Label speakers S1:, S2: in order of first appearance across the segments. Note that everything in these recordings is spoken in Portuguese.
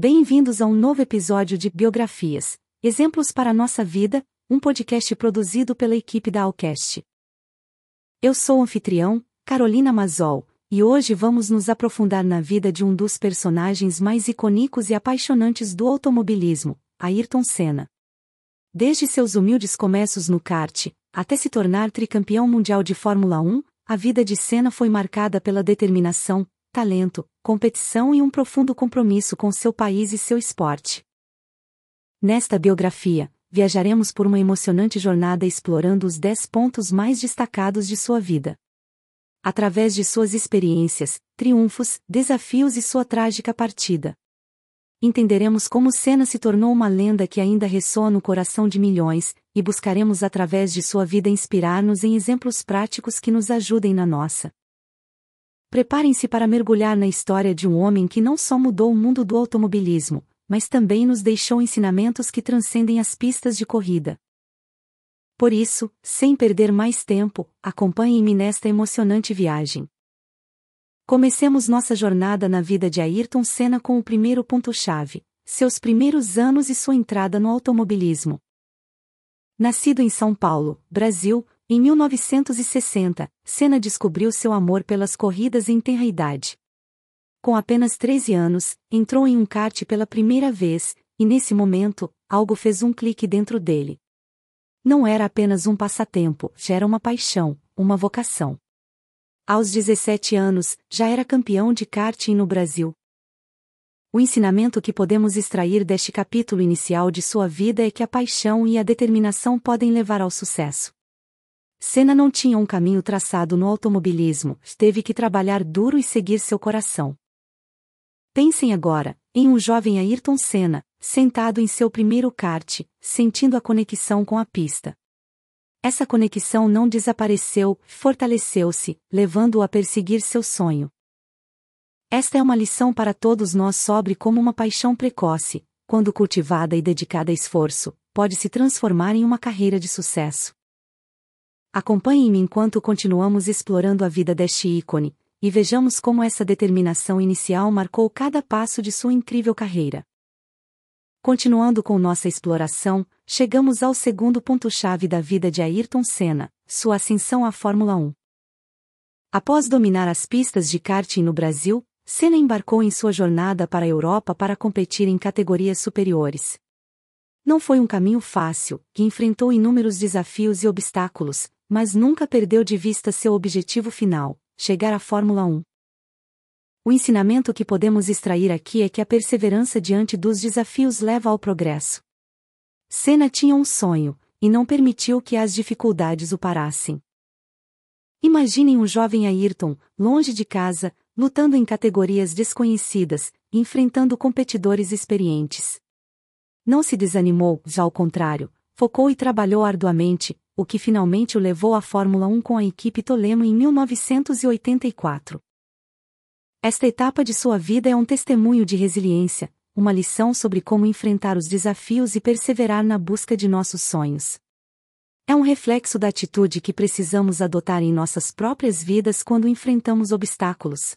S1: Bem-vindos a um novo episódio de Biografias, Exemplos para a Nossa Vida, um podcast produzido pela equipe da Alcast. Eu sou o anfitrião, Carolina Mazol, e hoje vamos nos aprofundar na vida de um dos personagens mais icônicos e apaixonantes do automobilismo, Ayrton Senna. Desde seus humildes começos no kart, até se tornar tricampeão mundial de Fórmula 1, a vida de Senna foi marcada pela determinação, talento, competição e um profundo compromisso com seu país e seu esporte. Nesta biografia, viajaremos por uma emocionante jornada explorando os 10 pontos mais destacados de sua vida. Através de suas experiências, triunfos, desafios e sua trágica partida. Entenderemos como Senna se tornou uma lenda que ainda ressoa no coração de milhões, e buscaremos através de sua vida inspirar-nos em exemplos práticos que nos ajudem na nossa Preparem-se para mergulhar na história de um homem que não só mudou o mundo do automobilismo, mas também nos deixou ensinamentos que transcendem as pistas de corrida. Por isso, sem perder mais tempo, acompanhem-me nesta emocionante viagem. Comecemos nossa jornada na vida de Ayrton Senna com o primeiro ponto-chave: seus primeiros anos e sua entrada no automobilismo. Nascido em São Paulo, Brasil, em 1960, Senna descobriu seu amor pelas corridas em tenra idade. Com apenas 13 anos, entrou em um kart pela primeira vez, e nesse momento, algo fez um clique dentro dele. Não era apenas um passatempo, já era uma paixão, uma vocação. Aos 17 anos, já era campeão de karting no Brasil. O ensinamento que podemos extrair deste capítulo inicial de sua vida é que a paixão e a determinação podem levar ao sucesso. Senna não tinha um caminho traçado no automobilismo, teve que trabalhar duro e seguir seu coração. Pensem agora, em um jovem Ayrton Senna, sentado em seu primeiro kart, sentindo a conexão com a pista. Essa conexão não desapareceu, fortaleceu-se, levando-o a perseguir seu sonho. Esta é uma lição para todos nós sobre como uma paixão precoce, quando cultivada e dedicada a esforço, pode se transformar em uma carreira de sucesso. Acompanhe-me enquanto continuamos explorando a vida deste ícone, e vejamos como essa determinação inicial marcou cada passo de sua incrível carreira. Continuando com nossa exploração, chegamos ao segundo ponto-chave da vida de Ayrton Senna, sua ascensão à Fórmula 1. Após dominar as pistas de karting no Brasil, Senna embarcou em sua jornada para a Europa para competir em categorias superiores. Não foi um caminho fácil, que enfrentou inúmeros desafios e obstáculos, mas nunca perdeu de vista seu objetivo final, chegar à Fórmula 1. O ensinamento que podemos extrair aqui é que a perseverança diante dos desafios leva ao progresso. Senna tinha um sonho, e não permitiu que as dificuldades o parassem. Imaginem um jovem Ayrton, longe de casa, lutando em categorias desconhecidas, enfrentando competidores experientes. Não se desanimou, já ao contrário, focou e trabalhou arduamente, o que finalmente o levou à Fórmula 1 com a equipe Tolemo em 1984. Esta etapa de sua vida é um testemunho de resiliência, uma lição sobre como enfrentar os desafios e perseverar na busca de nossos sonhos. É um reflexo da atitude que precisamos adotar em nossas próprias vidas quando enfrentamos obstáculos.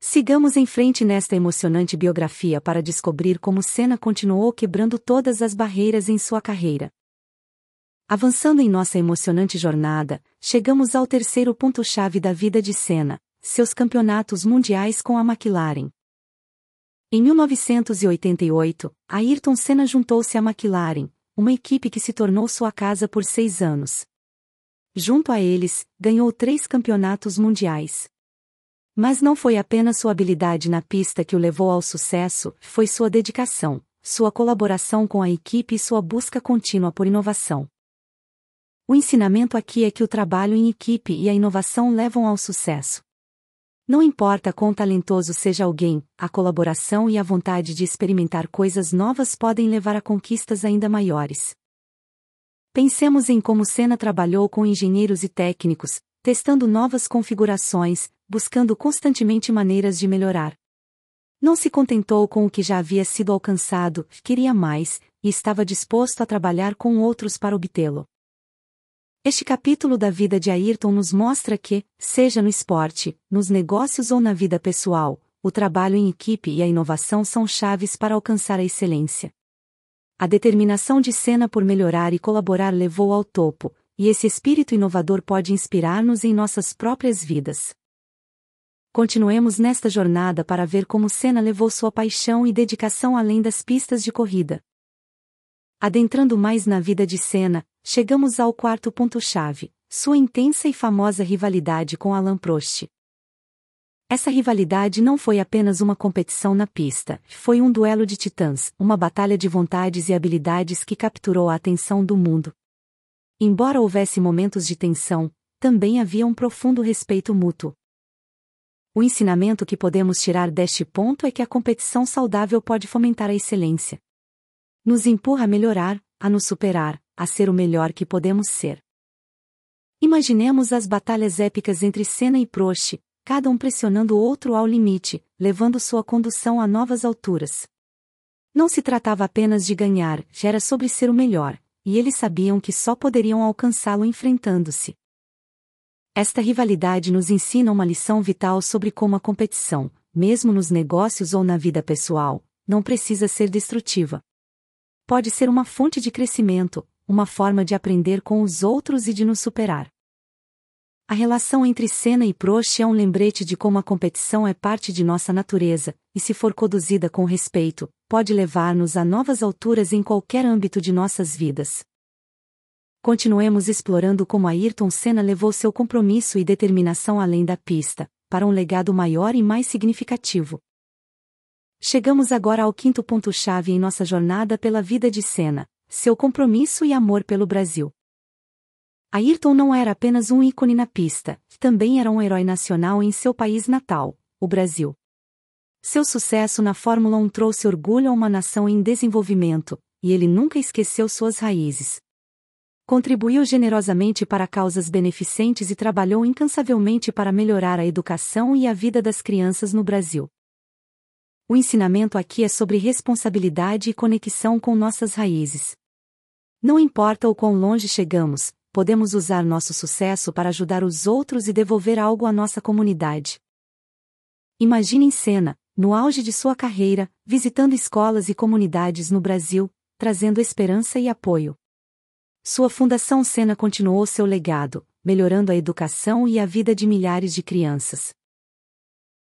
S1: Sigamos em frente nesta emocionante biografia para descobrir como Senna continuou quebrando todas as barreiras em sua carreira. Avançando em nossa emocionante jornada, chegamos ao terceiro ponto-chave da vida de Senna, seus campeonatos mundiais com a McLaren. Em 1988, Ayrton Senna juntou-se à McLaren, uma equipe que se tornou sua casa por seis anos. Junto a eles, ganhou três campeonatos mundiais. Mas não foi apenas sua habilidade na pista que o levou ao sucesso, foi sua dedicação, sua colaboração com a equipe e sua busca contínua por inovação. O ensinamento aqui é que o trabalho em equipe e a inovação levam ao sucesso. Não importa quão talentoso seja alguém, a colaboração e a vontade de experimentar coisas novas podem levar a conquistas ainda maiores. Pensemos em como Senna trabalhou com engenheiros e técnicos, testando novas configurações, buscando constantemente maneiras de melhorar. Não se contentou com o que já havia sido alcançado, queria mais, e estava disposto a trabalhar com outros para obtê-lo. Este capítulo da vida de Ayrton nos mostra que, seja no esporte, nos negócios ou na vida pessoal, o trabalho em equipe e a inovação são chaves para alcançar a excelência. A determinação de Senna por melhorar e colaborar levou ao topo, e esse espírito inovador pode inspirar-nos em nossas próprias vidas. Continuemos nesta jornada para ver como Senna levou sua paixão e dedicação além das pistas de corrida. Adentrando mais na vida de Senna, chegamos ao quarto ponto-chave, sua intensa e famosa rivalidade com Alain Prost. Essa rivalidade não foi apenas uma competição na pista, foi um duelo de titãs, uma batalha de vontades e habilidades que capturou a atenção do mundo. Embora houvesse momentos de tensão, também havia um profundo respeito mútuo. O ensinamento que podemos tirar deste ponto é que a competição saudável pode fomentar a excelência. Nos empurra a melhorar, a nos superar, a ser o melhor que podemos ser. Imaginemos as batalhas épicas entre Senna e Prost, cada um pressionando o outro ao limite, levando sua condução a novas alturas. Não se tratava apenas de ganhar, era sobre ser o melhor, e eles sabiam que só poderiam alcançá-lo enfrentando-se. Esta rivalidade nos ensina uma lição vital sobre como a competição, mesmo nos negócios ou na vida pessoal, não precisa ser destrutiva. Pode ser uma fonte de crescimento, uma forma de aprender com os outros e de nos superar. A relação entre Senna e Prost é um lembrete de como a competição é parte de nossa natureza, e se for conduzida com respeito, pode levar-nos a novas alturas em qualquer âmbito de nossas vidas continuemos explorando como Ayrton Senna levou seu compromisso e determinação além da pista, para um legado maior e mais significativo. Chegamos agora ao quinto ponto-chave em nossa jornada pela vida de Senna, seu compromisso e amor pelo Brasil. Ayrton não era apenas um ícone na pista, também era um herói nacional em seu país natal, o Brasil. Seu sucesso na Fórmula 1 trouxe orgulho a uma nação em desenvolvimento, e ele nunca esqueceu suas raízes, contribuiu generosamente para causas beneficentes e trabalhou incansavelmente para melhorar a educação e a vida das crianças no Brasil. O ensinamento aqui é sobre responsabilidade e conexão com nossas raízes. Não importa o quão longe chegamos, podemos usar nosso sucesso para ajudar os outros e devolver algo à nossa comunidade. Imagine em cena, no auge de sua carreira, visitando escolas e comunidades no Brasil, trazendo esperança e apoio. Sua Fundação Sena continuou seu legado, melhorando a educação e a vida de milhares de crianças.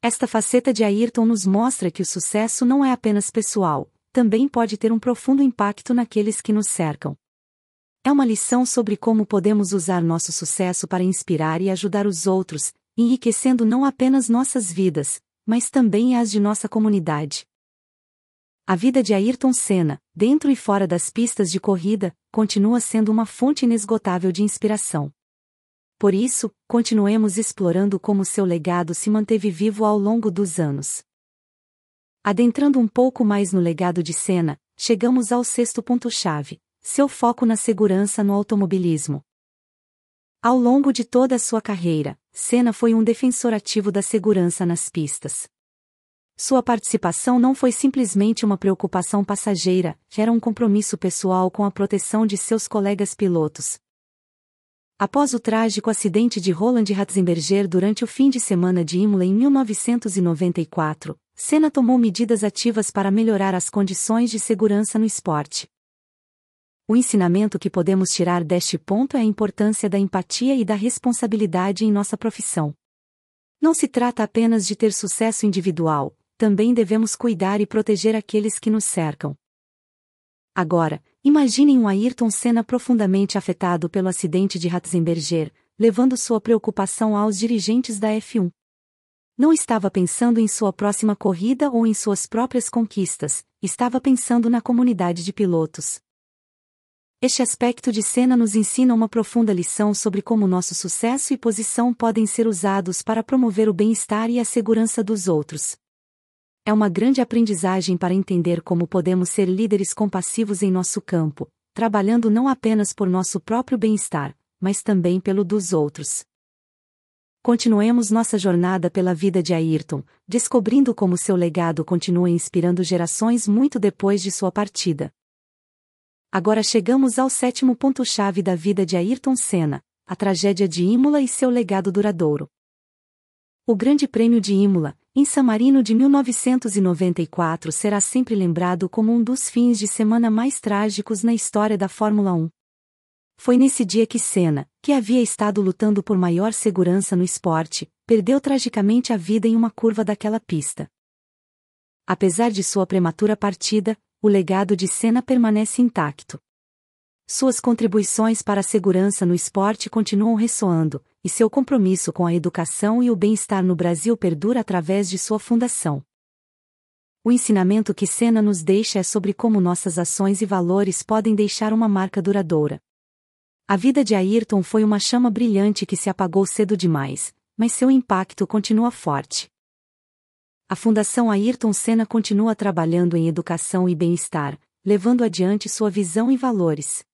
S1: Esta faceta de Ayrton nos mostra que o sucesso não é apenas pessoal, também pode ter um profundo impacto naqueles que nos cercam. É uma lição sobre como podemos usar nosso sucesso para inspirar e ajudar os outros, enriquecendo não apenas nossas vidas, mas também as de nossa comunidade. A vida de Ayrton Senna, dentro e fora das pistas de corrida, continua sendo uma fonte inesgotável de inspiração. Por isso, continuemos explorando como seu legado se manteve vivo ao longo dos anos. Adentrando um pouco mais no legado de Senna, chegamos ao sexto ponto-chave: seu foco na segurança no automobilismo. Ao longo de toda a sua carreira, Senna foi um defensor ativo da segurança nas pistas. Sua participação não foi simplesmente uma preocupação passageira, era um compromisso pessoal com a proteção de seus colegas pilotos. Após o trágico acidente de Roland Ratzenberger durante o fim de semana de Imola em 1994, Senna tomou medidas ativas para melhorar as condições de segurança no esporte. O ensinamento que podemos tirar deste ponto é a importância da empatia e da responsabilidade em nossa profissão. Não se trata apenas de ter sucesso individual, também devemos cuidar e proteger aqueles que nos cercam. Agora, imaginem um Ayrton Senna profundamente afetado pelo acidente de Ratzenberger, levando sua preocupação aos dirigentes da F1. Não estava pensando em sua próxima corrida ou em suas próprias conquistas, estava pensando na comunidade de pilotos. Este aspecto de Senna nos ensina uma profunda lição sobre como nosso sucesso e posição podem ser usados para promover o bem-estar e a segurança dos outros é uma grande aprendizagem para entender como podemos ser líderes compassivos em nosso campo, trabalhando não apenas por nosso próprio bem-estar, mas também pelo dos outros. Continuemos nossa jornada pela vida de Ayrton, descobrindo como seu legado continua inspirando gerações muito depois de sua partida. Agora chegamos ao sétimo ponto-chave da vida de Ayrton Senna, a tragédia de Imola e seu legado duradouro. O Grande Prêmio de Imola, em San Marino de 1994 será sempre lembrado como um dos fins de semana mais trágicos na história da Fórmula 1. Foi nesse dia que Senna, que havia estado lutando por maior segurança no esporte, perdeu tragicamente a vida em uma curva daquela pista. Apesar de sua prematura partida, o legado de Senna permanece intacto. Suas contribuições para a segurança no esporte continuam ressoando, e seu compromisso com a educação e o bem-estar no Brasil perdura através de sua fundação. O ensinamento que Senna nos deixa é sobre como nossas ações e valores podem deixar uma marca duradoura. A vida de Ayrton foi uma chama brilhante que se apagou cedo demais, mas seu impacto continua forte. A Fundação Ayrton Senna continua trabalhando em educação e bem-estar, levando adiante sua visão e valores.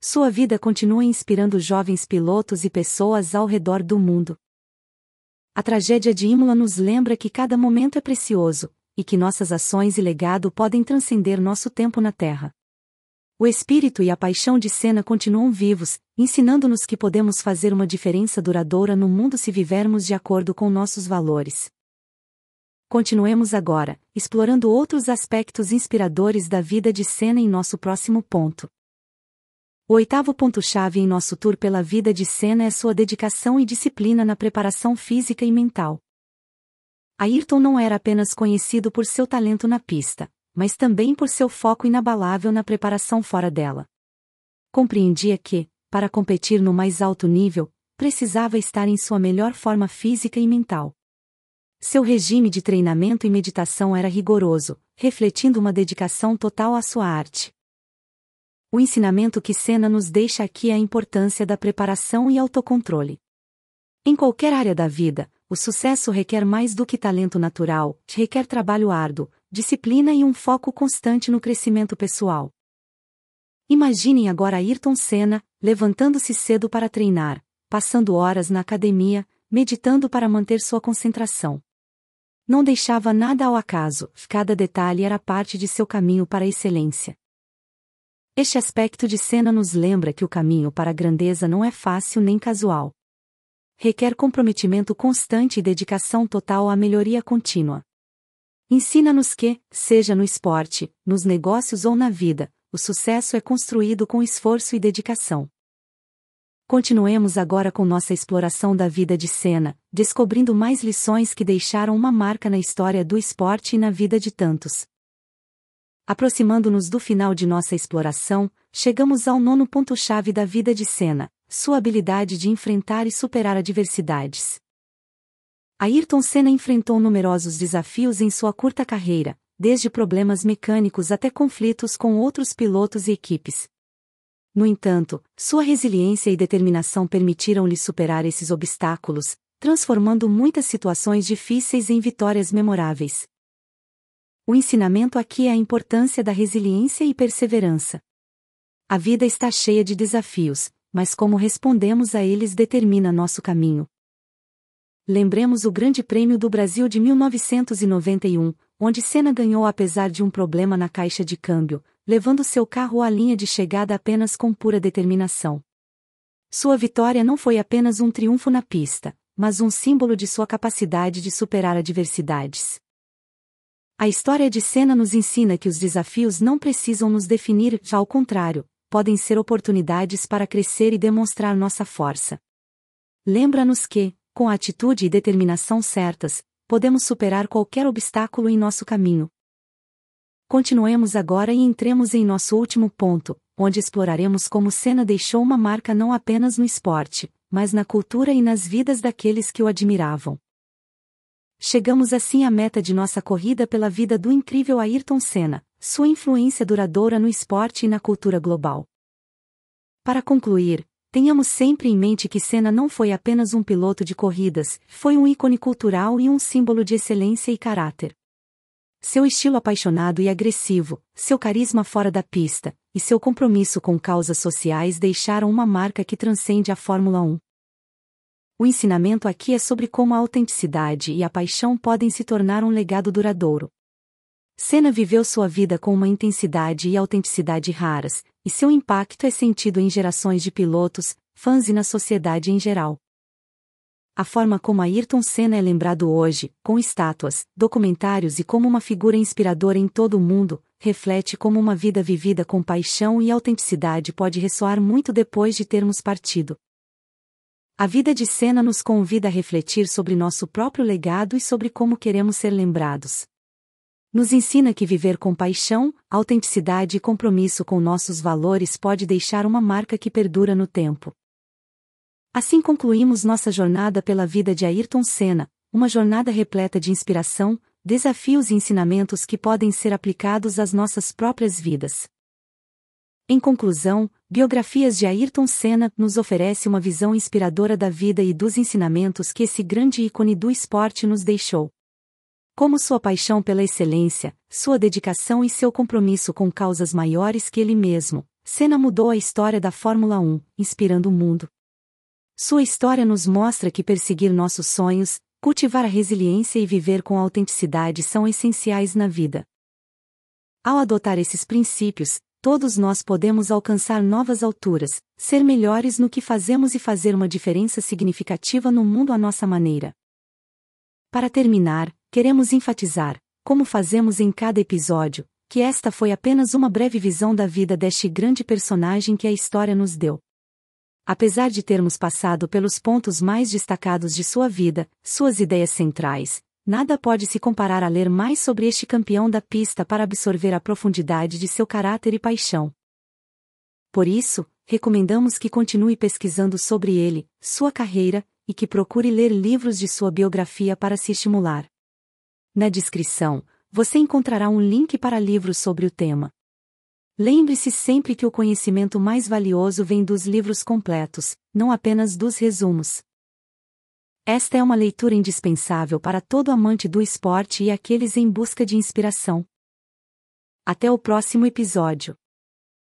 S1: Sua vida continua inspirando jovens pilotos e pessoas ao redor do mundo. A tragédia de Imola nos lembra que cada momento é precioso, e que nossas ações e legado podem transcender nosso tempo na Terra. O espírito e a paixão de Senna continuam vivos, ensinando-nos que podemos fazer uma diferença duradoura no mundo se vivermos de acordo com nossos valores. Continuemos agora, explorando outros aspectos inspiradores da vida de Senna em nosso próximo ponto. O oitavo ponto-chave em nosso tour pela vida de Senna é sua dedicação e disciplina na preparação física e mental. Ayrton não era apenas conhecido por seu talento na pista, mas também por seu foco inabalável na preparação fora dela. Compreendia que, para competir no mais alto nível, precisava estar em sua melhor forma física e mental. Seu regime de treinamento e meditação era rigoroso, refletindo uma dedicação total à sua arte. O ensinamento que Senna nos deixa aqui é a importância da preparação e autocontrole. Em qualquer área da vida, o sucesso requer mais do que talento natural, requer trabalho árduo, disciplina e um foco constante no crescimento pessoal. Imaginem agora Ayrton Senna, levantando-se cedo para treinar, passando horas na academia, meditando para manter sua concentração. Não deixava nada ao acaso, cada detalhe era parte de seu caminho para a excelência. Este aspecto de cena nos lembra que o caminho para a grandeza não é fácil nem casual. Requer comprometimento constante e dedicação total à melhoria contínua. Ensina-nos que, seja no esporte, nos negócios ou na vida, o sucesso é construído com esforço e dedicação. Continuemos agora com nossa exploração da vida de Senna, descobrindo mais lições que deixaram uma marca na história do esporte e na vida de tantos. Aproximando-nos do final de nossa exploração, chegamos ao nono ponto-chave da vida de Senna, sua habilidade de enfrentar e superar adversidades. Ayrton Senna enfrentou numerosos desafios em sua curta carreira, desde problemas mecânicos até conflitos com outros pilotos e equipes. No entanto, sua resiliência e determinação permitiram-lhe superar esses obstáculos, transformando muitas situações difíceis em vitórias memoráveis. O ensinamento aqui é a importância da resiliência e perseverança. A vida está cheia de desafios, mas como respondemos a eles determina nosso caminho. Lembremos o Grande Prêmio do Brasil de 1991, onde Senna ganhou apesar de um problema na caixa de câmbio, levando seu carro à linha de chegada apenas com pura determinação. Sua vitória não foi apenas um triunfo na pista, mas um símbolo de sua capacidade de superar adversidades. A história de Senna nos ensina que os desafios não precisam nos definir, já ao contrário, podem ser oportunidades para crescer e demonstrar nossa força. Lembra-nos que, com a atitude e determinação certas, podemos superar qualquer obstáculo em nosso caminho. Continuemos agora e entremos em nosso último ponto, onde exploraremos como Senna deixou uma marca não apenas no esporte, mas na cultura e nas vidas daqueles que o admiravam. Chegamos assim à meta de nossa corrida pela vida do incrível Ayrton Senna, sua influência duradoura no esporte e na cultura global. Para concluir, tenhamos sempre em mente que Senna não foi apenas um piloto de corridas, foi um ícone cultural e um símbolo de excelência e caráter. Seu estilo apaixonado e agressivo, seu carisma fora da pista, e seu compromisso com causas sociais deixaram uma marca que transcende a Fórmula 1. O ensinamento aqui é sobre como a autenticidade e a paixão podem se tornar um legado duradouro. Senna viveu sua vida com uma intensidade e autenticidade raras, e seu impacto é sentido em gerações de pilotos, fãs e na sociedade em geral. A forma como Ayrton Senna é lembrado hoje, com estátuas, documentários e como uma figura inspiradora em todo o mundo, reflete como uma vida vivida com paixão e autenticidade pode ressoar muito depois de termos partido. A vida de Senna nos convida a refletir sobre nosso próprio legado e sobre como queremos ser lembrados. Nos ensina que viver com paixão, autenticidade e compromisso com nossos valores pode deixar uma marca que perdura no tempo. Assim concluímos nossa jornada pela vida de Ayrton Senna, uma jornada repleta de inspiração, desafios e ensinamentos que podem ser aplicados às nossas próprias vidas. Em conclusão, Biografias de Ayrton Senna nos oferece uma visão inspiradora da vida e dos ensinamentos que esse grande ícone do esporte nos deixou. Como sua paixão pela excelência, sua dedicação e seu compromisso com causas maiores que ele mesmo, Senna mudou a história da Fórmula 1, inspirando o mundo. Sua história nos mostra que perseguir nossos sonhos, cultivar a resiliência e viver com autenticidade são essenciais na vida. Ao adotar esses princípios, todos nós podemos alcançar novas alturas, ser melhores no que fazemos e fazer uma diferença significativa no mundo à nossa maneira. Para terminar, queremos enfatizar, como fazemos em cada episódio, que esta foi apenas uma breve visão da vida deste grande personagem que a história nos deu. Apesar de termos passado pelos pontos mais destacados de sua vida, suas ideias centrais, nada pode se comparar a ler mais sobre este campeão da pista para absorver a profundidade de seu caráter e paixão. Por isso, recomendamos que continue pesquisando sobre ele, sua carreira, e que procure ler livros de sua biografia para se estimular. Na descrição, você encontrará um link para livros sobre o tema. Lembre-se sempre que o conhecimento mais valioso vem dos livros completos, não apenas dos resumos. Esta é uma leitura indispensável para todo amante do esporte e aqueles em busca de inspiração. Até o próximo episódio.